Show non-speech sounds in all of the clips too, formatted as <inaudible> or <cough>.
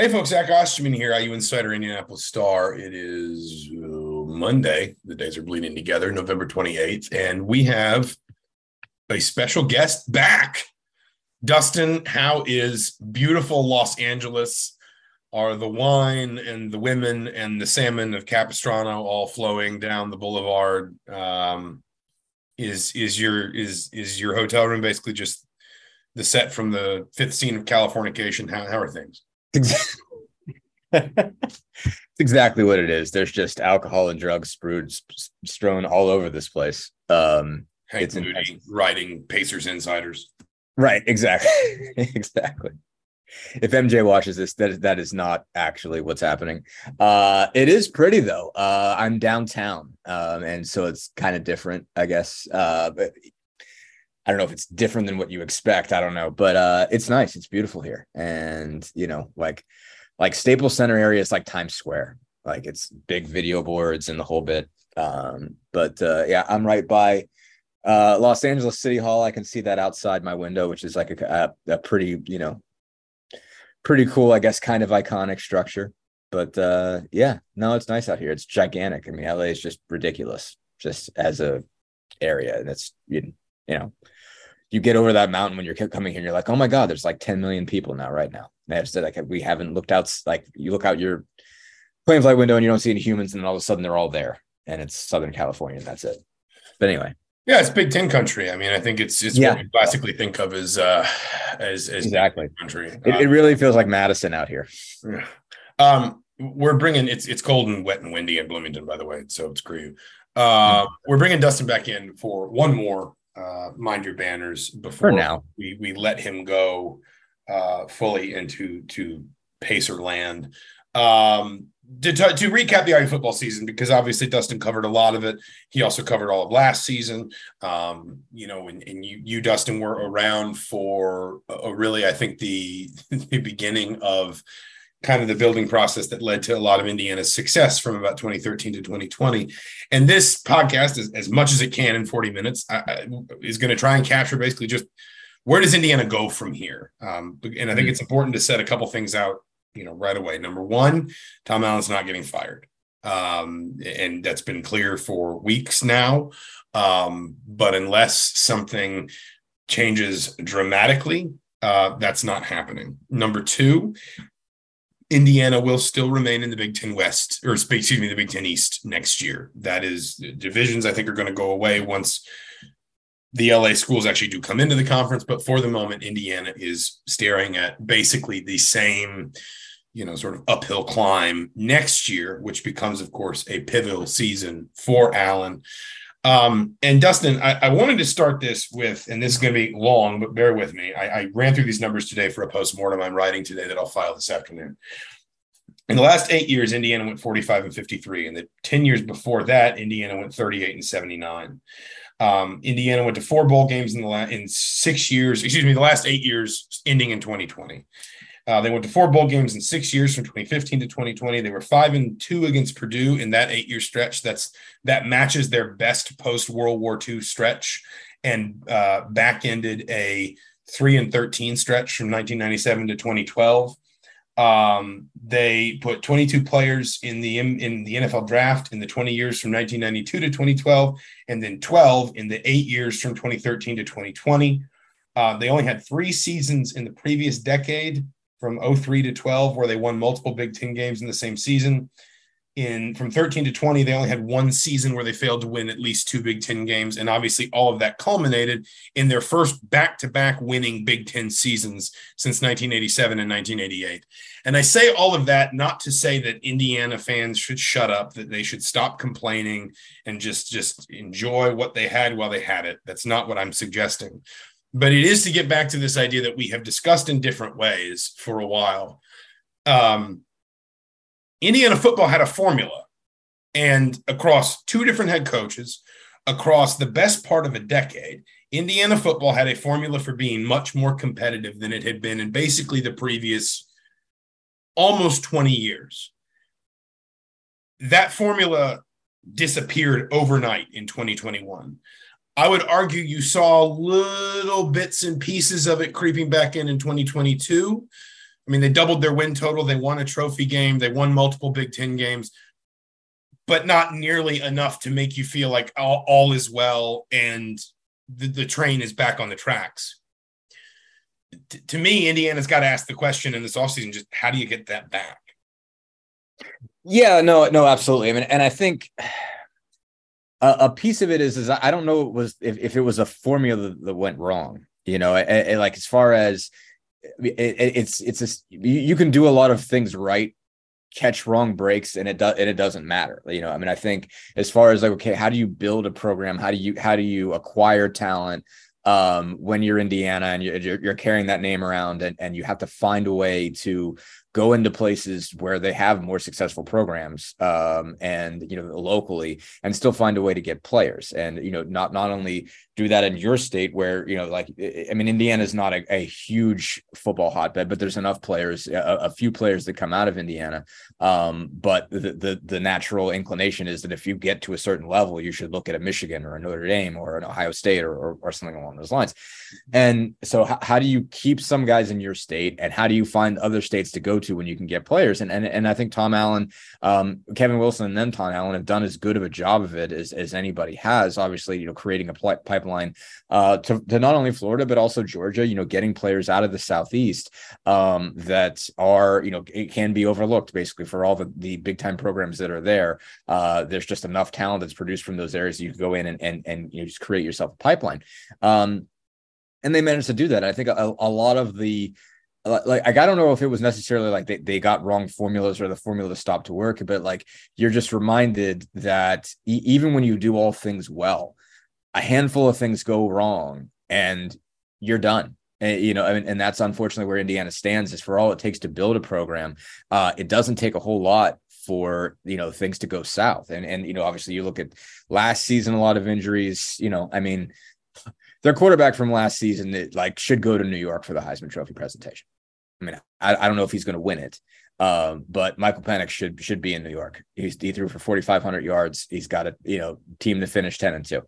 Hey, folks, Zach Osterman here, IU Insider Indianapolis Star. It is uh, Monday. The days are bleeding together, November 28th. And we have a special guest back. Dustin, how is beautiful Los Angeles? Are the wine and the women and the salmon of Capistrano all flowing down the boulevard? Um, is is your is is your hotel room basically just the set from the fifth scene of Californication? How how are things? <laughs> exactly what it is. There's just alcohol and drugs strewed, strewn all over this place. Um, Hank it's Moody writing Pacers insiders. Right. Exactly. <laughs> exactly. If MJ watches this, that that is not actually what's happening. Uh, it is pretty though. Uh, I'm downtown, um, and so it's kind of different, I guess. Uh, but I don't know if it's different than what you expect. I don't know, but uh, it's nice. It's beautiful here, and you know, like like Staples Center area is like Times Square. Like it's big video boards and the whole bit. Um, but uh, yeah, I'm right by uh, Los Angeles City Hall. I can see that outside my window, which is like a, a, a pretty, you know, pretty cool, I guess, kind of iconic structure. But uh, yeah, no, it's nice out here. It's gigantic. I mean, LA is just ridiculous, just as a area, and it's you, you know, you get over that mountain when you're coming here. You're like, oh my god, there's like 10 million people now, right now. They have said like we haven't looked out. Like you look out your plane flight window and you don't see any humans, and then all of a sudden they're all there, and it's Southern California, and that's it. But anyway, yeah, it's Big Ten country. I mean, I think it's it's yeah. what we classically think of as uh as, as exactly country. It, it, really feels like Madison out here. Yeah. Um, we're bringing it's it's cold and wet and windy in Bloomington, by the way, so it's great. Uh, mm-hmm. We're bringing Dustin back in for one more uh, mind your banners before for now we we let him go uh, fully into to Pacer land. Um, to, to recap the IU football season, because obviously Dustin covered a lot of it. He also covered all of last season. Um, you know, and, and you, you, Dustin, were around for a, really, I think, the, <laughs> the beginning of kind of the building process that led to a lot of Indiana's success from about 2013 to 2020. And this podcast, as, as much as it can in 40 minutes, I, I, is going to try and capture basically just where does Indiana go from here? Um, and I think mm-hmm. it's important to set a couple things out, you know, right away. Number one, Tom Allen's not getting fired, um, and that's been clear for weeks now. Um, but unless something changes dramatically, uh, that's not happening. Number two, Indiana will still remain in the Big Ten West, or excuse me, the Big Ten East next year. That is divisions I think are going to go away once the LA schools actually do come into the conference, but for the moment, Indiana is staring at basically the same, you know, sort of uphill climb next year, which becomes, of course, a pivotal season for Allen. Um, and Dustin, I, I, wanted to start this with, and this is going to be long, but bear with me. I, I ran through these numbers today for a postmortem I'm writing today that I'll file this afternoon. In the last eight years, Indiana went 45 and 53. And the 10 years before that, Indiana went 38 and 79. Um, Indiana went to four bowl games in the last in six years. Excuse me, the last eight years, ending in 2020. Uh, they went to four bowl games in six years from 2015 to 2020. They were five and two against Purdue in that eight year stretch. That's that matches their best post World War II stretch, and uh, back ended a three and 13 stretch from 1997 to 2012. Um, they put 22 players in the in the NFL draft in the 20 years from 1992 to 2012, and then 12 in the eight years from 2013 to 2020. Uh, they only had three seasons in the previous decade from 03 to 12 where they won multiple Big Ten games in the same season in from 13 to 20 they only had one season where they failed to win at least two big 10 games. And obviously all of that culminated in their first back-to-back winning big 10 seasons since 1987 and 1988 and i say all of that not to say that indiana fans should shut up that they should stop complaining and just just enjoy what they had while they had it. That's not what i'm suggesting. But it is to get back to this idea that we have discussed in different ways for a while. Um, Indiana football had a formula, and across two different head coaches, across the best part of a decade, Indiana football had a formula for being much more competitive than it had been in basically the previous almost 20 years. That formula disappeared overnight in 2021. I would argue you saw little bits and pieces of it creeping back in in 2022 I mean, they doubled their win total. They won a trophy game. They won multiple Big Ten games, but not nearly enough to make you feel like all, all is well and the, the train is back on the tracks. T- to me, Indiana's got to ask the question in this offseason just how do you get that back? Yeah, no, no, absolutely. I mean, and I think a, piece of it is, is I don't know it was if, if it was a formula that, that went wrong, you know, like as far as it, it's, it's, a, you can do a lot of things right catch wrong breaks and it does and it doesn't matter you know? I mean i think as far as like okay how do you build a program? How do you how do you acquire talent um, when you're Indiana and you're, you're, carrying that name around and, and you have to find a way to go into places where they have more successful programs um, and you know locally and still find a way to get players. And you know not not only do that in your state where you know like i mean indiana is not a, a huge football hotbed but there's enough players a, a few players that come out of indiana. Um, but the, the the natural inclination is that if you get to a certain level you should look at a michigan or a notre dame or an ohio state or, or, or something along those lines. And so how, how do you keep some guys in your state and how do you find other states to go to when you can get players. And and, and I think Tom Allen, um, Kevin Wilson, and then Tom Allen have done as good of a job of it as, as anybody has. Obviously, you know, creating a pl- pipeline uh, to, to not only Florida but also Georgia. You know, getting players out of the southeast um, that are you know it can be overlooked basically for all the the big time programs that are there. Uh, there's just enough talent that's produced from those areas. You can go in and and and you know, just create yourself a pipeline. Um, and they managed to do that. I think a, a lot of the like I don't know if it was necessarily like they, they got wrong formulas or the formula stopped to work, but like you're just reminded that e- even when you do all things well, a handful of things go wrong and you're done. And, you know, mean, and that's unfortunately where Indiana stands is for all it takes to build a program. Uh, it doesn't take a whole lot for you know things to go south. And and you know, obviously you look at last season, a lot of injuries. You know, I mean, their quarterback from last season that like should go to New York for the Heisman Trophy presentation. I mean, I, I don't know if he's going to win it, um, but Michael Penix should should be in New York. He's, he threw for 4,500 yards. He's got a you know team to finish 10 and two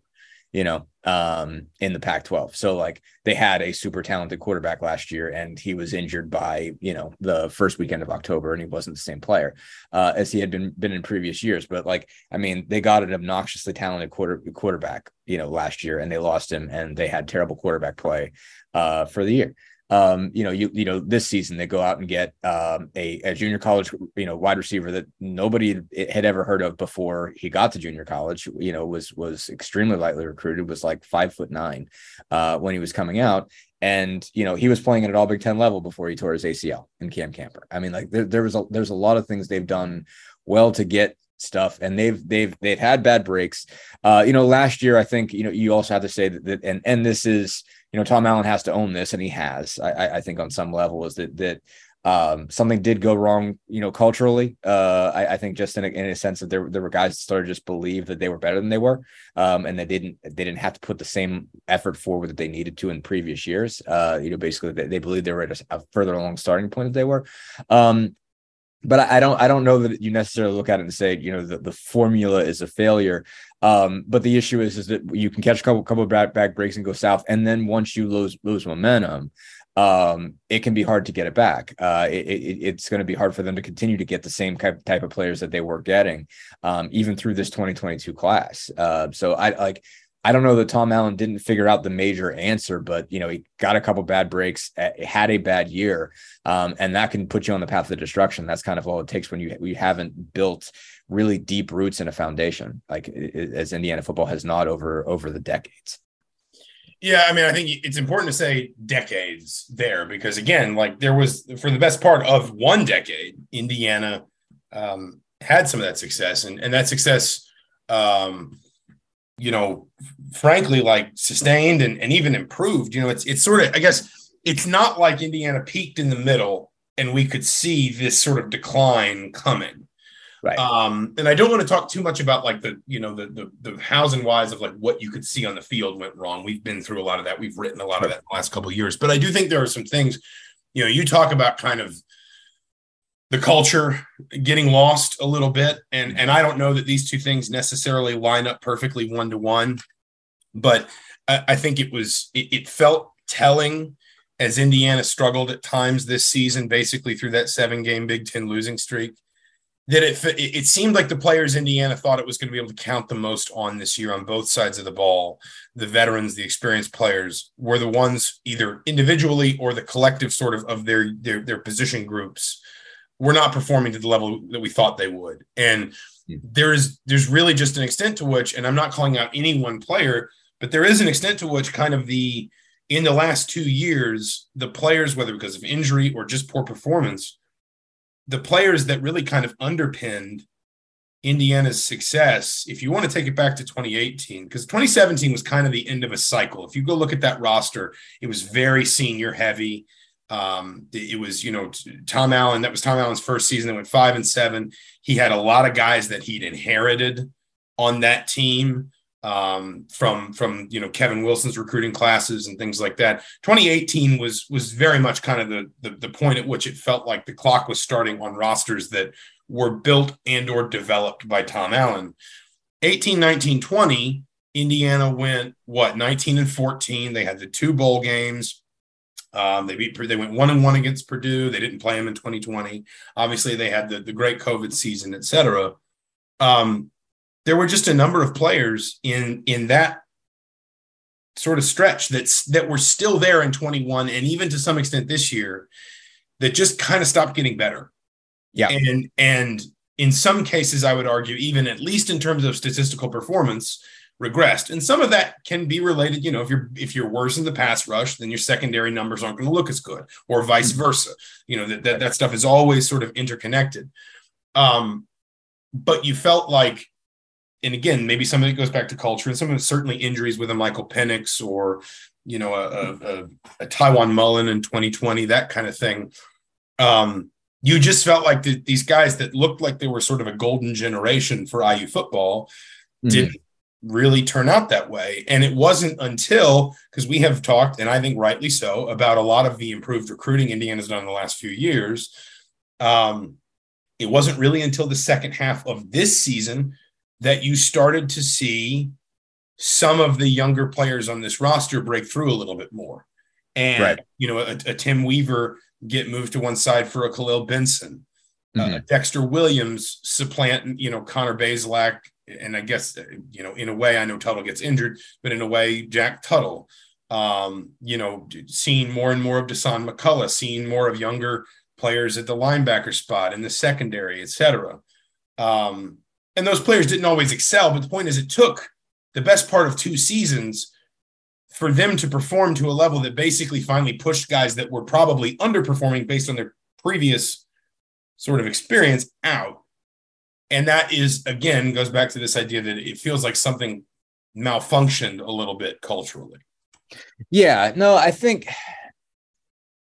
you know, um, in the Pac 12. So, like, they had a super talented quarterback last year, and he was injured by, you know, the first weekend of October, and he wasn't the same player uh, as he had been been in previous years. But, like, I mean, they got an obnoxiously talented quarter quarterback, you know, last year, and they lost him, and they had terrible quarterback play uh, for the year um, you know, you you know, this season they go out and get um, a, a junior college, you know, wide receiver that nobody had ever heard of before he got to junior college. You know, was was extremely lightly recruited, was like five foot nine uh, when he was coming out, and you know he was playing at an all Big Ten level before he tore his ACL in Cam Camper. I mean, like there, there was a there's a lot of things they've done well to get stuff and they've they've they've had bad breaks uh you know last year i think you know you also have to say that, that and and this is you know, Tom Allen has to own this, and he has. I, I think on some level is that that um, something did go wrong, you know, culturally. Uh, I, I, think just in a, in a sense that there there were guys that started just believe that they were better than they were, um, and they didn't they didn't have to put the same effort forward that they needed to in previous years. Uh, you know, basically they, they believed they were at a, a, further along starting point than they were. Um, but I, don't I don't know that you necessarily look at it and say you know the, the formula is a failure. Um, but the issue is is that you can catch a couple couple of back, back breaks and go south, and then once you lose lose momentum, um, it can be hard to get it back. Uh, it, it, it's going to be hard for them to continue to get the same type, type of players that they were getting, um, even through this 2022 class. Uh, so I like I don't know that Tom Allen didn't figure out the major answer, but you know he got a couple bad breaks, had a bad year, um, and that can put you on the path of destruction. That's kind of all it takes when you you haven't built really deep roots in a foundation, like as Indiana football has not over over the decades. Yeah, I mean, I think it's important to say decades there because again, like there was for the best part of one decade, Indiana um, had some of that success, and and that success. Um, you know, frankly, like sustained and, and even improved. You know, it's it's sort of, I guess, it's not like Indiana peaked in the middle and we could see this sort of decline coming. Right. Um, and I don't want to talk too much about like the, you know, the the the hows and whys of like what you could see on the field went wrong. We've been through a lot of that. We've written a lot of that in the last couple of years. But I do think there are some things, you know, you talk about kind of the culture getting lost a little bit and and I don't know that these two things necessarily line up perfectly one to one but I, I, think it was it, it, felt telling as Indiana struggled at times this season, basically through that seven game Big Ten losing streak, that it it seemed like the players Indiana thought it was going to be able to count the most on this year on both sides of the ball. The veterans, the experienced players, were the ones either individually or the collective sort of of their their their position groups were not performing to the level that we thought they would. And hmm. there's there's really just an extent to which, and I'm not calling out any one player, but there is an extent to which kind of the in the last two years, the players, whether because of injury or just poor performance, the players that really kind of underpinned Indiana's success, if you want to take it back to 2018, because 2017 was kind of the end of a cycle. If you go look at that roster, it was very senior heavy. Um, it was, you know, Tom Allen, that was Tom Allen's first season. They went five and seven. He had a lot of guys that he'd inherited on that team um, from from you know Kevin Wilson's recruiting classes and things like that. 2018 was was very much kind of the, the the point at which it felt like the clock was starting on rosters that were built and or developed by Tom Allen. 18, 19, 20, Indiana went what 19 and 14. They had the two bowl games. Um, they beat they went one and one against Purdue. They didn't play them in 2020. Obviously, they had the, the great COVID season, et cetera. Um, there were just a number of players in in that sort of stretch that's that were still there in 21 and even to some extent this year that just kind of stopped getting better. Yeah. And and in some cases I would argue even at least in terms of statistical performance regressed. And some of that can be related, you know, if you're if you're worse in the pass rush, then your secondary numbers aren't going to look as good or vice mm-hmm. versa. You know, that that, that stuff is always sort of interconnected. Um but you felt like and again, maybe some of it goes back to culture, and some of it certainly injuries with a Michael Penix or you know a, a, a Tiawan Mullen in 2020, that kind of thing. Um, you just felt like the, these guys that looked like they were sort of a golden generation for IU football mm-hmm. didn't really turn out that way. And it wasn't until because we have talked, and I think rightly so, about a lot of the improved recruiting Indiana's done in the last few years. Um, it wasn't really until the second half of this season that you started to see some of the younger players on this roster break through a little bit more. And, right. you know, a, a, Tim Weaver get moved to one side for a Khalil Benson, uh, mm-hmm. uh, Dexter Williams supplant, you know, Connor Bazelak. And I guess, you know, in a way, I know Tuttle gets injured, but in a way, Jack Tuttle. Um, you know, seeing more and more of Dasan McCullough, seeing more of younger players at the linebacker spot in the secondary, et cetera. Um, and those players didn't always excel. But the point is, it took the best part of two seasons for them to perform to a level that basically finally pushed guys that were probably underperforming based on their previous sort of experience out. And that is, again, goes back to this idea that it feels like something malfunctioned a little bit culturally. Yeah, no, I think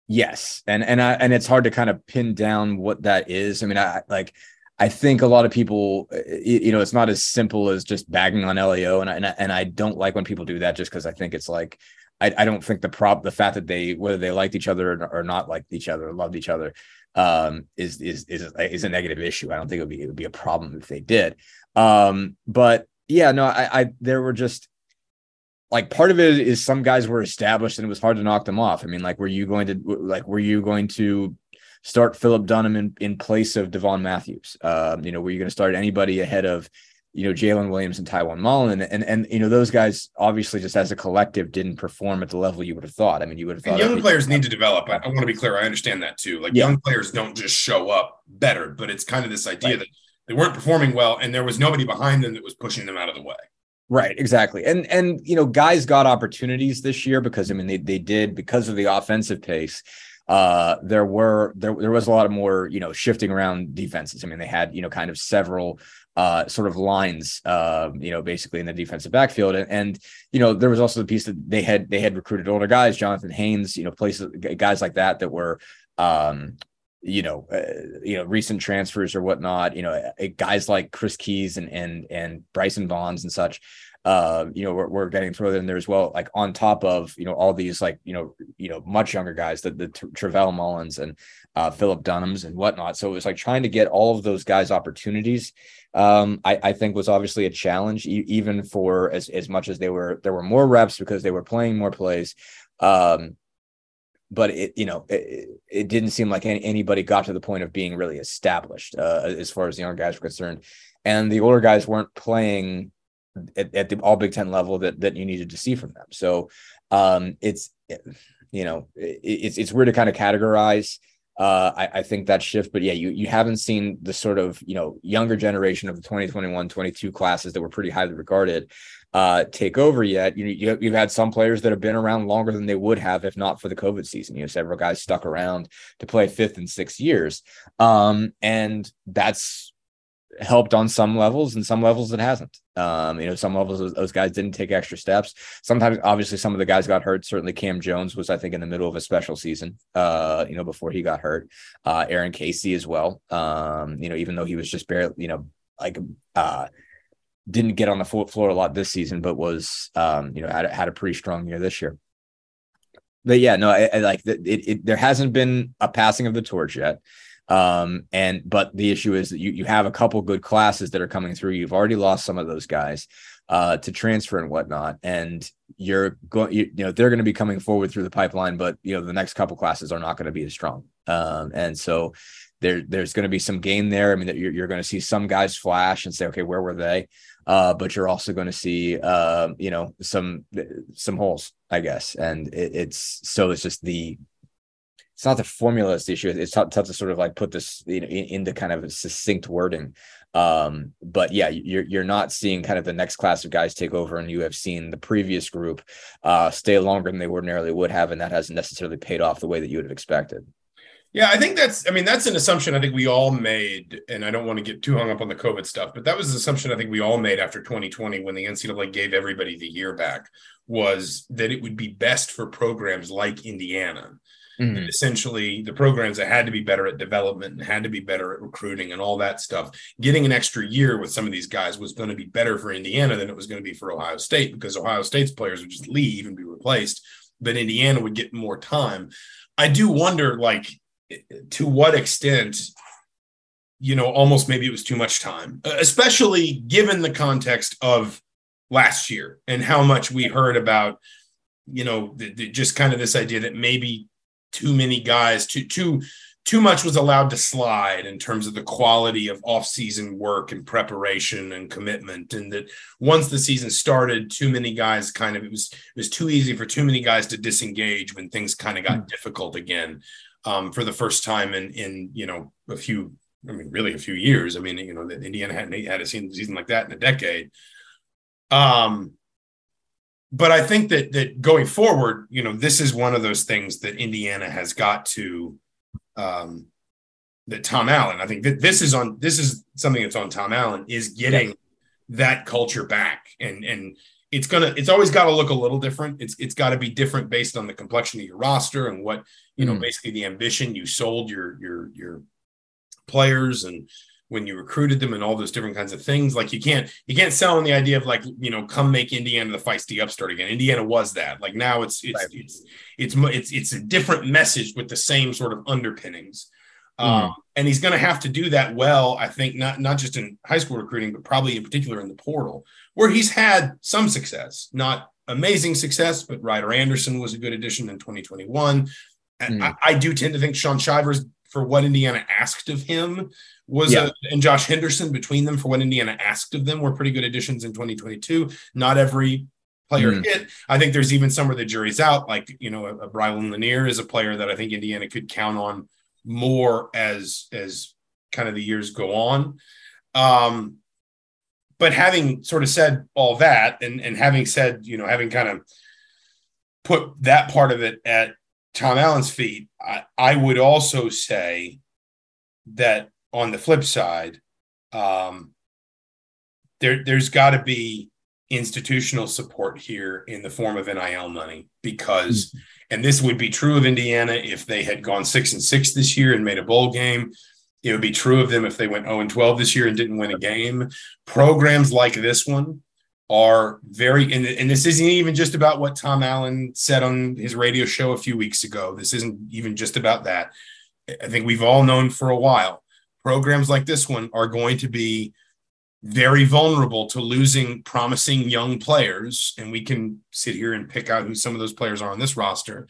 yes. And and I and it's hard to kind of pin down what that is. I mean, I like I think a lot of people, you know, it's not as simple as just bagging on LAO, and I, and I, and I don't like when people do that just because I think it's like I, I don't think the prop the fact that they whether they liked each other or, not liked each other loved each other um, is is is is a negative issue. I don't think it would be it would be a problem if they did. Um, but yeah, no, I, I there were just like part of it is some guys were established and it was hard to knock them off. I mean, like, were you going to like were you going to start Phillip Dunnam in, in place of Devon Matthews? Um, you know, were you going to start anybody ahead of, you know, Jaylin Williams and Tiawan Mullen? And, and, and, you know, those guys obviously just as a collective didn't perform at the level you would have thought. I mean, you would have thought. And young players need to develop. I, I, want to be clear. I understand that too. Like yeah. young players don't just show up better, but it's kind of this idea right. that they weren't performing well and there was nobody behind them that was pushing them out of the way. Right, exactly. And and you know, guys got opportunities this year because I mean they they did because of the offensive pace uh, there were there there was a lot of more you know shifting around defenses. I mean, they had you know kind of several uh, sort of lines, uh, you know, basically in the defensive backfield, and, and you know there was also the piece that they had they had recruited older guys, Jonathan Haynes, you know, places guys like that that were. Um, you know, uh, you know, recent transfers or whatnot. You know, guys like Chris Keys and and and Bryson Bonds and such uh, you know, we're, we're getting thrown in there as well, like on top of, you know, all these like, you know, you know, much younger guys, the, the Travell Mullins and uh, Phillip Dunnams and whatnot. So it was like trying to get all of those guys opportunities. Um, I, I think was obviously a challenge, e- even for as, as much as they were, there were more reps because they were playing more plays. Um, but it you know it, it didn't seem like any, anybody got to the point of being really established uh, as far as the young guys were concerned, and the older guys weren't playing at, at the all Big Ten level that that you needed to see from them. So um, it's you know it, it's it's weird to kind of categorize. Uh, I, I, think that shift, but yeah, you you haven't seen the sort of you know younger generation of the 2021 22 classes that were pretty highly regarded uh, take over yet. You, you you've had some players that have been around longer than they would have if not for the COVID season. You know, several guys stuck around to play fifth and sixth years, um, and that's helped on some levels and some levels it hasn't. Um, you know, some levels those, those, guys didn't take extra steps. Sometimes, obviously, some of the guys got hurt. Certainly, Cam Jones was, I think, in the middle of a special season. Uh, you know, before he got hurt. Uh, Aaron Casey as well. Um, you know, even though he was just barely, you know, like uh didn't get on the floor a lot this season, but was um, you know had had a pretty strong year this year. But yeah, no, I, I like it, it. There hasn't been a passing of the torch yet. Um, and but the issue is that you you have a couple good classes that are coming through. You've already lost some of those guys uh, to transfer and whatnot, and you're going. You, you know they're going to be coming forward through the pipeline, but you know the next couple classes are not going to be as strong. Um, and so there there's going to be some gain there. I mean, that you're, you're going to see some guys flash and say, okay, where were they? Uh, but you're also going to see, uh, you know, some some holes, I guess. And it, it's so it's just the it's not the formula the issue. It's tough, tough to sort of like put this you know, in, into kind of succinct wording. Um, but yeah, you're you're not seeing kind of the next class of guys take over, and you have seen the previous group uh, stay longer than they ordinarily would have, and that hasn't necessarily paid off the way that you would have expected. Yeah, I think that's, I mean, that's an assumption I think we all made. And I don't want to get too hung up on the COVID stuff, but that was an assumption I think we all made after 2020 when the NCAA gave everybody the year back was that it would be best for programs like Indiana. Mm-hmm. Essentially, the programs that had to be better at development and had to be better at recruiting and all that stuff, getting an extra year with some of these guys was going to be better for Indiana than it was going to be for Ohio State because Ohio State's players would just leave and be replaced, but Indiana would get more time. I do wonder, like, to what extent you know almost maybe it was too much time especially given the context of last year and how much we heard about you know the, the, just kind of this idea that maybe too many guys too too too much was allowed to slide in terms of the quality of off-season work and preparation and commitment and that once the season started too many guys kind of it was it was too easy for too many guys to disengage when things kind of got mm-hmm. difficult again um, for the first time in in you know a few I mean really a few years. I mean you know that Indiana hadn't had a season like that in a decade. Um, but I think that that going forward, you know, this is one of those things that Indiana has got to um, that Tom Allen. I think that this is on this is something that's on Tom Allen is getting yeah. that culture back and and it's gonna it's always got to look a little different. It's it's got to be different based on the complexion of your roster and what you know, mm. basically the ambition you sold your your your players and when you recruited them and all those different kinds of things. Like you can't you can't sell on the idea of like you know come make Indiana the feisty upstart again. Indiana was that. Like now it's it's right. it's, it's it's it's a different message with the same sort of underpinnings. Mm. Um, and he's going to have to do that well, I think, not not just in high school recruiting, but probably in particular in the portal, where he's had some success, not amazing success, but Ryder Anderson was a good addition in 2021. Mm. I, I, do tend to think Shaun Shivers, for what Indiana asked of him, was yeah. a, and Josh Henderson between them for what Indiana asked of them were pretty good additions in 2022. Not every player mm. hit. I think there's even some where the jury's out. Like you know, a, a Brylan Lanier is a player that I think Indiana could count on more as as kind of the years go on. Um, but having sort of said all that, and and having said you know having kind of put that part of it at Tom Allen's feet, I, I would also say that on the flip side, um, there there's got to be institutional support here in the form of NIL money because, mm-hmm. and this would be true of Indiana if they had gone six and six this year and made a bowl game. It would be true of them if they went 0 and 12 this year and didn't win a game. Programs like this one are very, and, and this isn't even just about what Tom Allen said on his radio show a few weeks ago. This isn't even just about that. I think we've all known for a while programs like this one are going to be very vulnerable to losing promising young players. And we can sit here and pick out who some of those players are on this roster.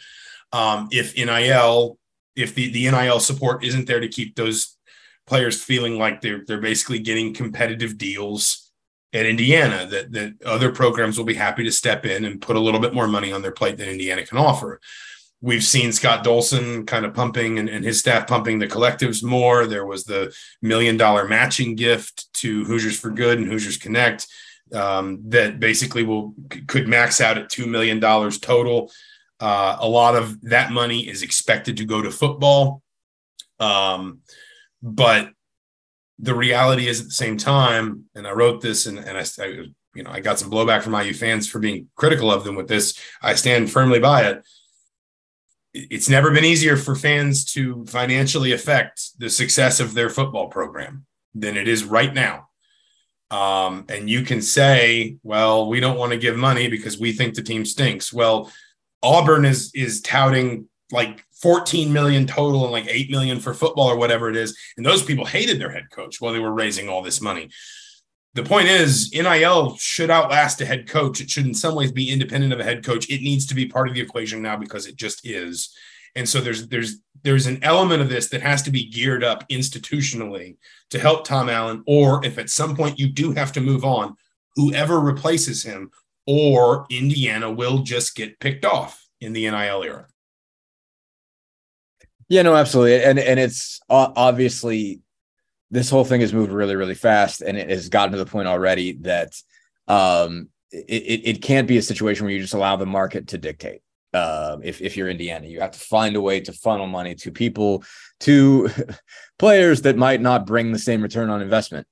Um, if NIL, if the, the NIL support isn't there to keep those players feeling like they're they're basically getting competitive deals at Indiana, that that other programs will be happy to step in and put a little bit more money on their plate than Indiana can offer. We've seen Scott Dolson kind of pumping and, and his staff pumping the collectives more. There was the million dollar matching gift to Hoosiers for Good and Hoosiers Connect um, that basically will could max out at two million dollars total. Uh, a lot of that money is expected to go to football, um, but the reality is at the same time, and I wrote this, and, and I, I, you know, I got some blowback from IU fans for being critical of them with this. I stand firmly by it. It's never been easier for fans to financially affect the success of their football program than it is right now. Um, and you can say, well, we don't want to give money because we think the team stinks. Well, Auburn is is touting like 14 million total and like 8 million for football or whatever it is. And those people hated their head coach while they were raising all this money. The point is, NIL should outlast a head coach. It should, in some ways, be independent of a head coach. It needs to be part of the equation now because it just is. And so there's there's there's an element of this that has to be geared up institutionally to help Tom Allen, or if at some point you do have to move on, whoever replaces him, or Indiana will just get picked off in the NIL era. Yeah, no, absolutely, and and it's obviously this whole thing has moved really, really fast, and it has gotten to the point already that um, it, it can't be a situation where you just allow the market to dictate uh, if, if you're Indiana. You have to find a way to funnel money to people, to <laughs> players that might not bring the same return on investment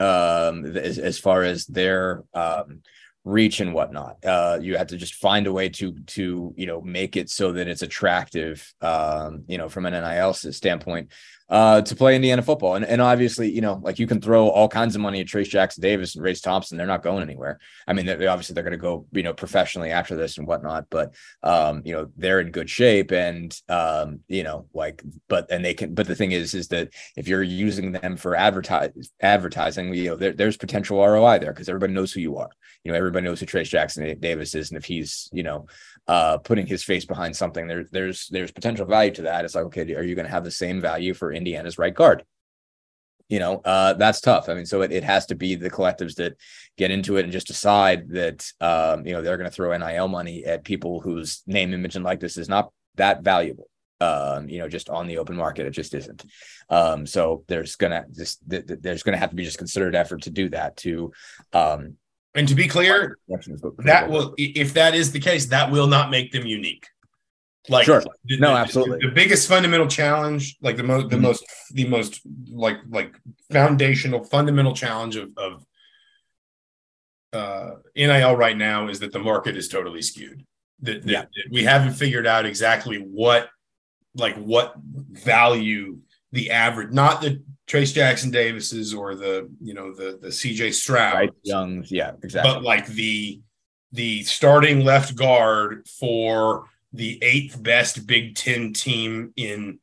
um, as, as far as their um, reach and whatnot. Uh, you have to just find a way to to you know make it so that it's attractive, um, you know, from an NIL standpoint uh, to play Indiana football. And, and obviously, you know, like you can throw all kinds of money at Trace Jackson Davis and Race Thompson. They're not going anywhere. I mean, they obviously they're going to go, you know, professionally after this and whatnot, but, um, you know, they're in good shape and, um, you know, like, but, and they can, but the thing is, is that if you're using them for advertise advertising, you know, there, there's potential ROI there because everybody knows who you are. You know, everybody knows who Trace Jackson Davis is. And if he's, you know, uh, putting his face behind something, there, there's, there's potential value to that. It's like, okay, are you going to have the same value for Indiana's right guard. You know, uh, that's tough. I mean, so it, it has to be the collectives that get into it and just decide that, um, you know, they're going to throw NIL money at people whose name, image, and likeness is not that valuable. Um, you know, just on the open market, it just isn't. Um, so there's gonna just th- th- there's gonna have to be just considered effort to do that. To um, and to be clear, that will if that is the case, that will not make them unique. Like sure. The, no, absolutely. The, the, biggest fundamental challenge, like the most, the mm-hmm. most, the most, like like foundational, fundamental challenge of of uh, NIL right now is that the market is totally skewed. That, that, yeah. we haven't figured out exactly what, like what value the average, not the Trace Jackson Davises or the you know the the CJ Stroud, right, Youngs, yeah, exactly. But like the the starting left guard for the eighth best Big Ten team in,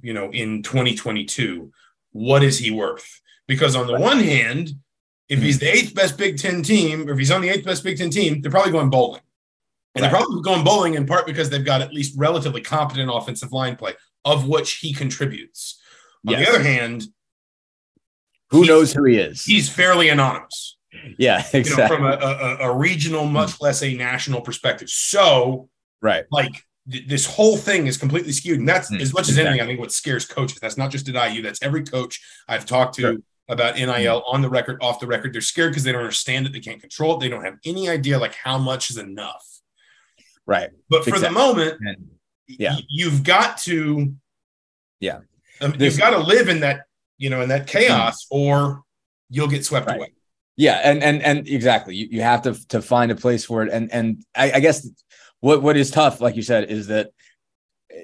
you know, in 2022. What is he worth? Because on the one hand, if he's hmm. the eighth best Big Ten team, or if he's on the eighth best Big Ten team, they're probably going bowling. And right. they're probably going bowling in part because they've got at least relatively competent offensive line play, of which he contributes. On yes. the other hand, who knows who he is? He's fairly anonymous. Yeah, exactly. You know, from a, a, a, regional, much less a national perspective. So Right. Like th- this whole thing is completely skewed. And that's mm, as much as anything, I think what scares coaches. That's not just at IU. That's every coach I've talked to sure. about NIL mm. on the record, off the record. They're scared because they don't understand it. They can't control it. They don't have any idea like how much is enough. Right. But for exactly. the moment, and, yeah, y- you've got to, yeah, um, you've got to live in that, you know, in that chaos, mm. or you'll get swept right. away. Yeah, and and and exactly, you, you have to to find a place for it, and and I, I guess what what is tough, like you said, is that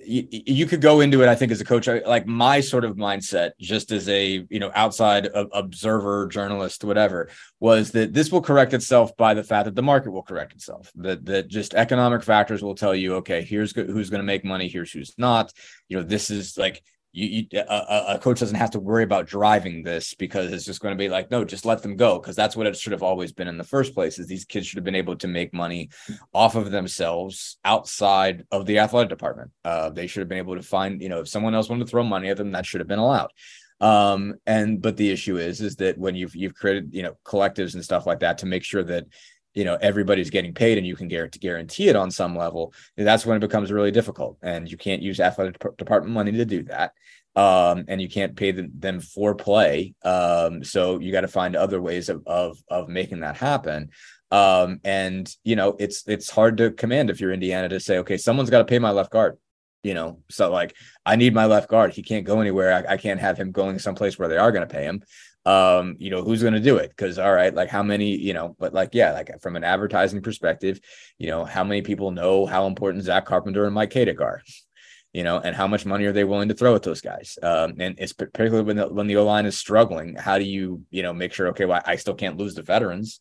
you, you could go into it. I think as a coach, like my sort of mindset, just as a you know outside observer, journalist, whatever, was that this will correct itself by the fact that the market will correct itself. That that just economic factors will tell you, okay, here's who's going to make money, here's who's not. You know, this is like you, you a, a, coach doesn't have to worry about driving this because it's just going to be like no just let them go. Because that's what it should have always been in the first place is these kids should have been able to make money off of themselves outside of the athletic department. Uh, they should have been able to find you know if someone else wanted to throw money at them that should have been allowed. Um and but the issue is is that when you've you've created you know collectives and stuff like that to make sure that you know everybody's getting paid and you can guarantee it on some level that's when it becomes really difficult. And you can't use athletic department money to do that. Um, and you can't pay them, them for play. Um, so you got to find other ways of, of of making that happen. Um, and you know it's it's hard to command if you're indiana to say okay someone's got to pay my left guard. You know so like i need my left guard. He can't go anywhere. I, I can't have him going someplace where they are going to pay him um you know who's going to do it? Because all right like how many you know but like yeah like from an advertising perspective you know how many people know how important zach carpenter and mike Katic are? You know and how much money are they willing to throw at those guys? Um and it's particularly when the when the o-line is struggling how do you you know make sure okay well i still can't lose the veterans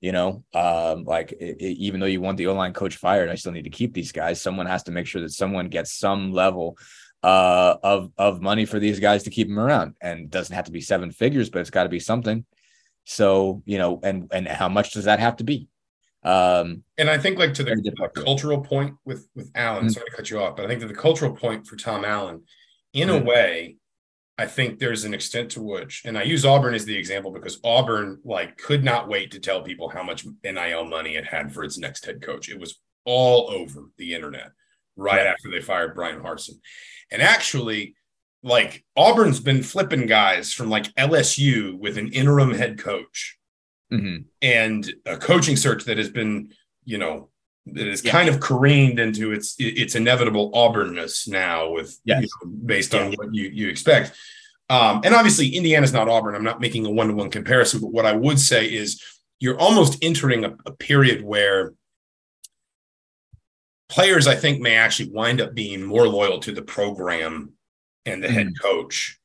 you know? Um like it, it, even though you want the o-line coach fired i still need to keep these guys. Someone has to make sure that someone gets some level uh, of of money for these guys to keep them around, and doesn't have to be seven figures, but it's got to be something. So you know, and and how much does that have to be? Um, and I think like to the cultural point with with Allen. Mm-hmm. Sorry to cut you off, but I think to the cultural point for Tom Allen, in mm-hmm. a way, I think there's an extent to which, and I use Auburn as the example because Auburn like could not wait to tell people how much NIL money it had for its next head coach. It was all over the internet right, right. after they fired Bryan Harsin. And actually, like Auburn's been flipping guys from like LSU with an interim head coach mm-hmm. and a coaching search that has been, you know, that is yeah. kind of careened into its its inevitable Auburnness now with yes. you know, based on what you you expect. Um, and obviously, Indiana's not Auburn. I'm not making a one to one comparison, but what I would say is you're almost entering a, a period where players I think may actually wind up being more loyal to the program and the mm-hmm. head coach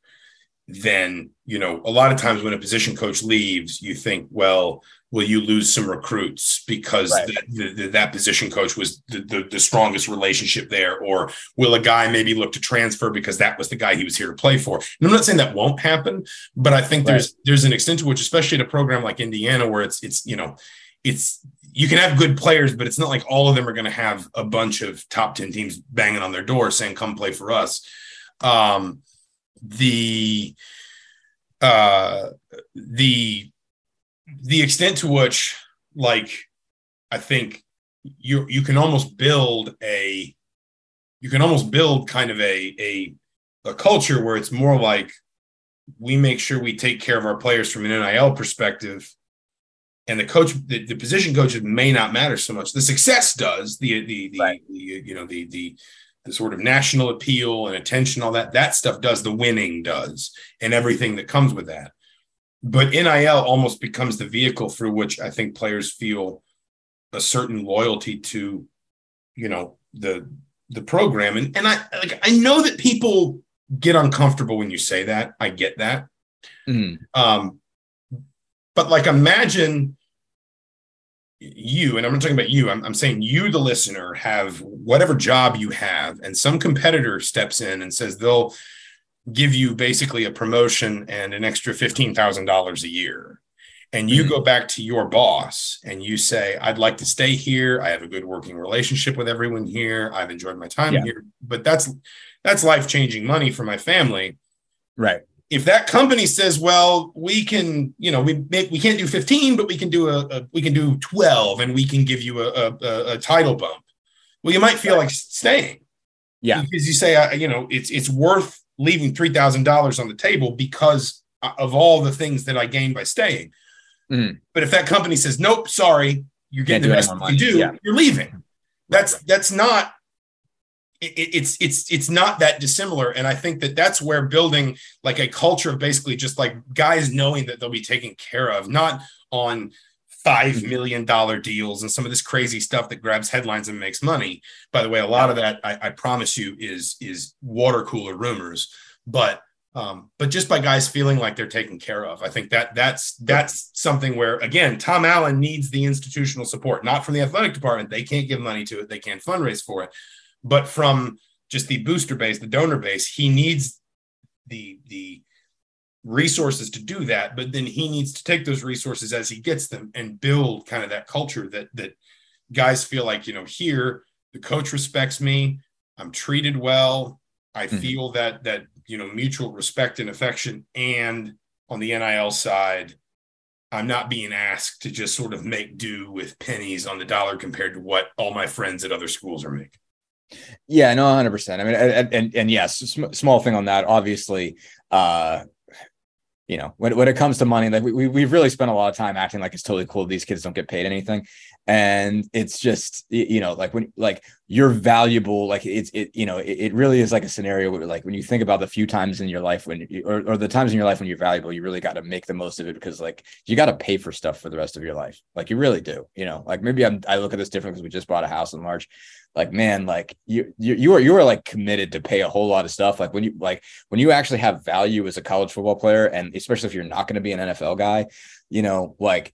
than you know a lot of times when a position coach leaves you think well will you lose some recruits because right. the, the, that position coach was the, the, the, strongest relationship there or will a guy maybe look to transfer because that was the guy he was here to play for and i'm not saying that won't happen but i think right. there's there's an extent to which especially at a program like indiana where it's it's you know it's you can have good players, but it's not like all of them are going to have a bunch of top 10 teams banging on their door saying, come play for us. Um, the, uh, the, the extent to which, like, I think you, you can almost build a, you can almost build kind of a, a, a culture where it's more like we make sure we take care of our players from an NIL perspective and the coach, the, the position coaches may not matter so much. The success does. The the the, right. the you know the the the sort of national appeal and attention, all that that stuff does. The winning does, and everything that comes with that. But NIL almost becomes the vehicle through which I think players feel a certain loyalty to, you know, the the program. And and I like I know that people get uncomfortable when you say that. I get that. Mm-hmm. Um, but like imagine you, and I'm not talking about you, I'm, I'm saying you, the listener, have whatever job you have, and some competitor steps in and says they'll give you basically a promotion and an extra $15,000 a year. And you mm-hmm. go back to your boss and you say, I'd like to stay here. I have a good working relationship with everyone here. I've enjoyed my time yeah. here. But that's that's life-changing money for my family. Right if that company says, well, we can, you know, we make, we can't do 15, but we can do a, a we can do 12 and we can give you a, a, a title bump. Well, you might feel like staying. Yeah. Because you say, uh, you know, it's, it's worth leaving $3,000 on the table because of all the things that I gained by staying. Mm. But if that company says, nope, sorry, you're getting the best you do, yeah. you're leaving. That's, that's not it, it's it's it's not that dissimilar. And i think that that's where building like a culture of basically just like guys knowing that they'll be taken care of not on five mm-hmm. million dollar deals and some of this crazy stuff that grabs headlines and makes money. By the way a lot of that i, I promise you is is water cooler rumors. But um, but just by guys feeling like they're taken care of, I think that that's that's something where again, Tom Allen needs the institutional support, not from the athletic department. They can't give money to it, they can't fundraise for it, but from just the booster base, the donor base, he needs the the resources to do that, but then he needs to take those resources as he gets them and build kind of that culture that that guys feel like, you know, here the coach respects me, I'm treated well, I mm-hmm. feel that that you know mutual respect and affection and on the NIL side I'm not being asked to just sort of make do with pennies on the dollar compared to what all my friends at other schools are making. Yeah, no, 100%. I mean, and, and, and yes, sm- small thing on that. Obviously, uh, you know, when, when it comes to money, like we, we've really spent a lot of time acting like it's totally cool. These kids don't get paid anything. And it's just, you know, like when, like you're valuable, like it's, it, you know, it, it really is like a scenario where like when you think about the few times in your life when, you, or, or the times in your life when you're valuable, you really got to make the most of it because like you got to pay for stuff for the rest of your life. Like you really do, you know, like maybe I'm, I look at this different because we just bought a house in March. Like man like you, you you are you are like committed to pay a whole lot of stuff. Like when you like when you actually have value as a college football player and especially if you're not going to be an NFL guy you know like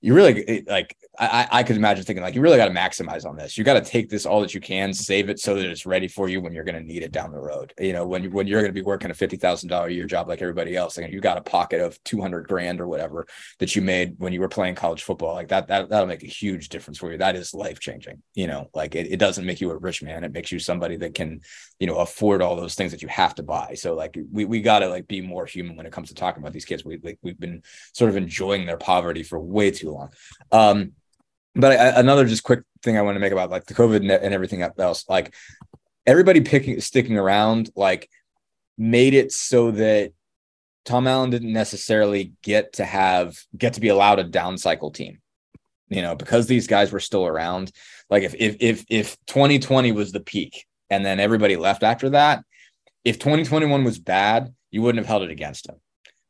you really like I, I could imagine thinking like you really got to maximize on this. You got to take this all that you can, save it so that it's ready for you when you're going to need it down the road. You know, when you, when you're going to be working a fifty thousand dollar a year job like everybody else, and you got a pocket of two hundred grand or whatever that you made when you were playing college football, like that that that'll make a huge difference for you. That is life changing. You know, like it, it doesn't make you a rich man; it makes you somebody that can, you know, afford all those things that you have to buy. So like we we got to like be more human when it comes to talking about these kids. We like we've been sort of enjoying their poverty for way too long. Um, but I, another just quick thing I want to make about like the COVID and, and everything else, like everybody picking sticking around, like made it so that Tom Allen didn't necessarily get to have get to be allowed a down cycle team. You know, because these guys were still around. Like if if if if 2020 was the peak and then everybody left after that, if 2021 was bad, you wouldn't have held it against him.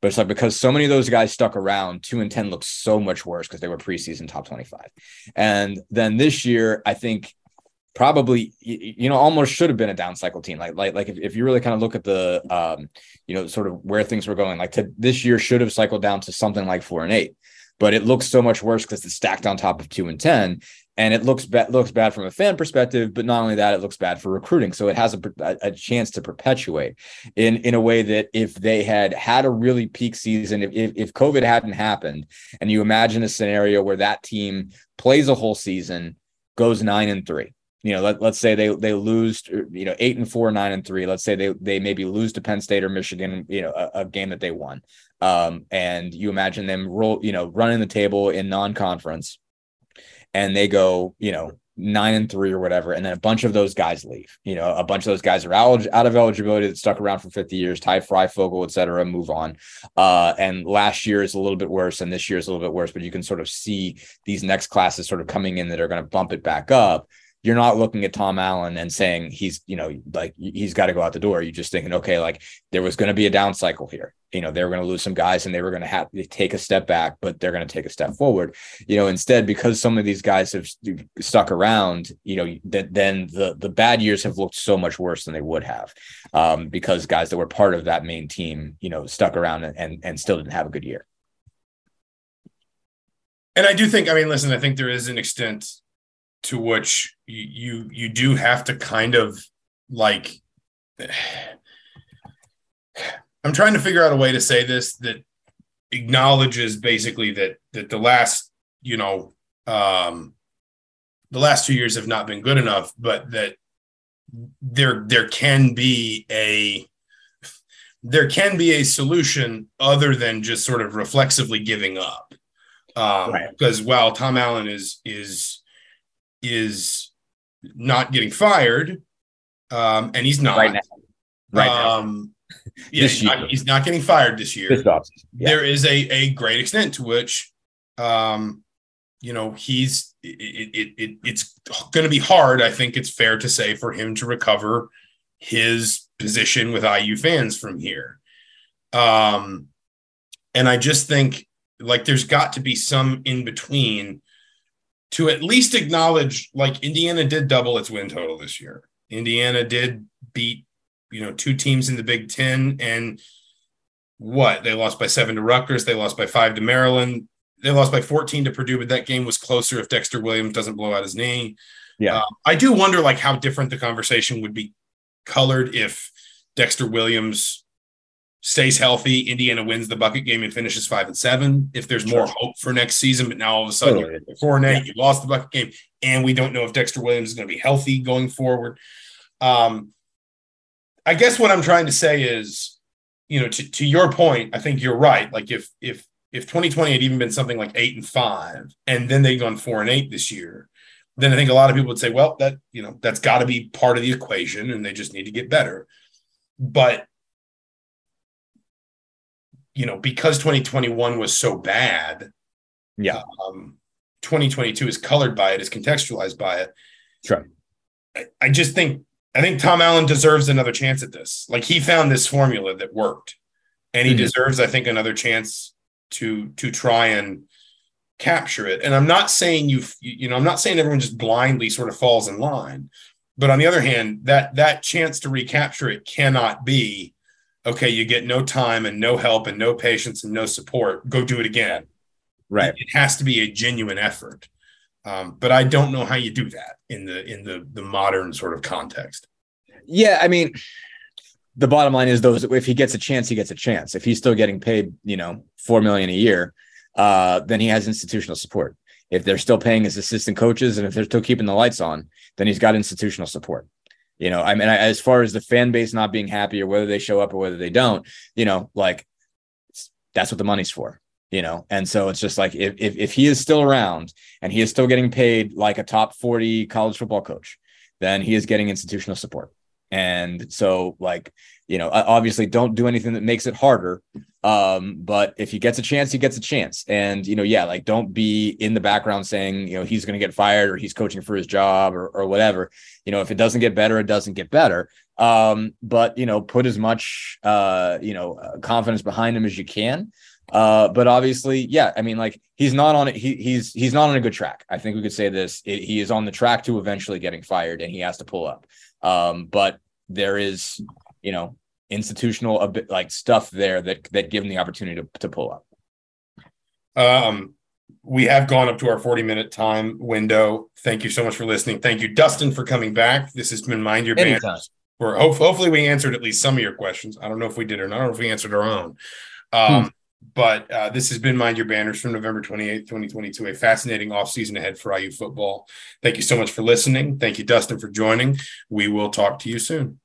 But it's like because so many of those guys stuck around, two and 10 looks so much worse because they were preseason top 25. And then this year, I think probably you know almost should have been a down cycle team. Like like like if, if you really kind of look at the um you know sort of where things were going like to this year should have cycled down to something like four and eight. But it looks so much worse because it's stacked on top of two and 10 and it looks bad looks bad from a fan perspective but not only that it looks bad for recruiting. So it has a, a chance to perpetuate in in a way that if they had had a really peak season if, if, covid hadn't happened and you imagine a scenario where that team plays a whole season goes nine and three. You know let, let's say they they lose you know eight and four nine and three. Let's say they they maybe lose to penn state or michigan you know a, a game that they won. Um and you imagine them roll you know running the table in non-conference and they go, you know, nine and three or whatever, and then a bunch of those guys leave. You know, a bunch of those guys are out, out of eligibility that stuck around for 50 years, Ty Fryfogle, et cetera, move on. Uh, and last year is a little bit worse, and this year is a little bit worse, but you can sort of see these next classes sort of coming in that are going to bump it back up you're not looking at Tom Allen and saying he's, you know, like he's got to go out the door. You're just thinking, okay, like there was going to be a down cycle here. You know, they were going to lose some guys and they were going to have to take a step back, but they're going to take a step forward. You know, instead, because some of these guys have stuck around, you know, that then the the bad years have looked so much worse than they would have, um, because guys that were part of that main team, you know, stuck around and and, and still didn't have a good year. And I do think, I mean, listen, I think there is an extent to which you you, do have to kind of like <sighs> I'm trying to figure out a way to say this that acknowledges basically that that the last you know um the last two years have not been good enough but that there there can be a there can be a solution other than just sort of reflexively giving up um right. because while tom allen is is is not getting fired, um, and he's not right now. Right um, Yeah, he's not, he's not, getting fired this year. This yeah. There is a a great extent to which, um, you know, he's it, it, it it's going to be hard. I think it's fair to say for him to recover his position with IU fans from here. Um, and I just think like there's got to be some in between to at least acknowledge like Indiana did double its win total this year. Indiana did beat, you know, two teams in the Big Ten and what they lost by seven to Rutgers, they lost by five to Maryland, they lost by 14 to Purdue, but that game was closer if Dexter Williams doesn't blow out his knee. Yeah. Uh, I do wonder like how different the conversation would be colored if Dexter Williams stays healthy, Indiana wins the bucket game and finishes five and seven. If there's more hope for next season, but now all of a sudden totally. you're four and eight, yeah. you lost the bucket game, and we don't know if Dexter Williams is going to be healthy going forward. Um, I guess what I'm trying to say is, you know, to, to your point, I think you're right. Like if if if 2020 had even been something like eight and five, and then they'd gone four and eight this year, then I think a lot of people would say, well, that you know, that's got to be part of the equation, and they just need to get better. But you know, because 2021 was so bad, yeah, um, 2022 is colored by it, is contextualized by it. Sure. I, I just think I think Tom Allen deserves another chance at this. Like he found this formula that worked, and he mm-hmm. deserves, I think, another chance to to try and capture it. And I'm not saying you you know I'm not saying everyone just blindly sort of falls in line, but on the other hand, that that chance to recapture it cannot be okay, you get no time and no help and no patience and no support, go do it again. Right. It has to be a genuine effort. Um, but I don't know how you do that in the in the the modern sort of context. Yeah, I mean, the bottom line is those if he gets a chance, he gets a chance. If he's still getting paid, you know, four million a year, uh, then he has institutional support. If they're still paying his assistant coaches and if they're still keeping the lights on, then he's got institutional support. You know, I mean, as far as the fan base not being happy or whether they show up or whether they don't, you know, like that's what the money's for, you know? And so it's just like if, if, if he is still around and he is still getting paid like a top 40 college football coach, then he is getting institutional support. And so, like, you know, obviously don't do anything that makes it harder. Um, but if he gets a chance, he gets a chance. And, you know, yeah, like don't be in the background saying, you know, he's going to get fired or he's coaching for his job or, or whatever. You know, if it doesn't get better, it doesn't get better. Um, but, you know, put as much, uh, you know, uh, confidence behind him as you can. Uh, but obviously, yeah, I mean, like he's not on it. He, he's he's not on a good track. I think we could say this. It, he is on the track to eventually getting fired, and he has to pull up. Um, but there is, you know, institutional a bit like stuff there that that give him the opportunity to, to pull up. Um, we have gone up to our 40 minute time window. Thank you so much for listening. Thank you, Dustin, for coming back. This has been Mind Your Band. Where hopefully we answered at least some of your questions. I don't know if we did or not. I don't know if we answered our own. Um, hmm. But uh, this has been Mind Your Banners from November 28th, 2022. A fascinating offseason ahead for IU football. Thank you so much for listening. Thank you, Dustin, for joining. We will talk to you soon.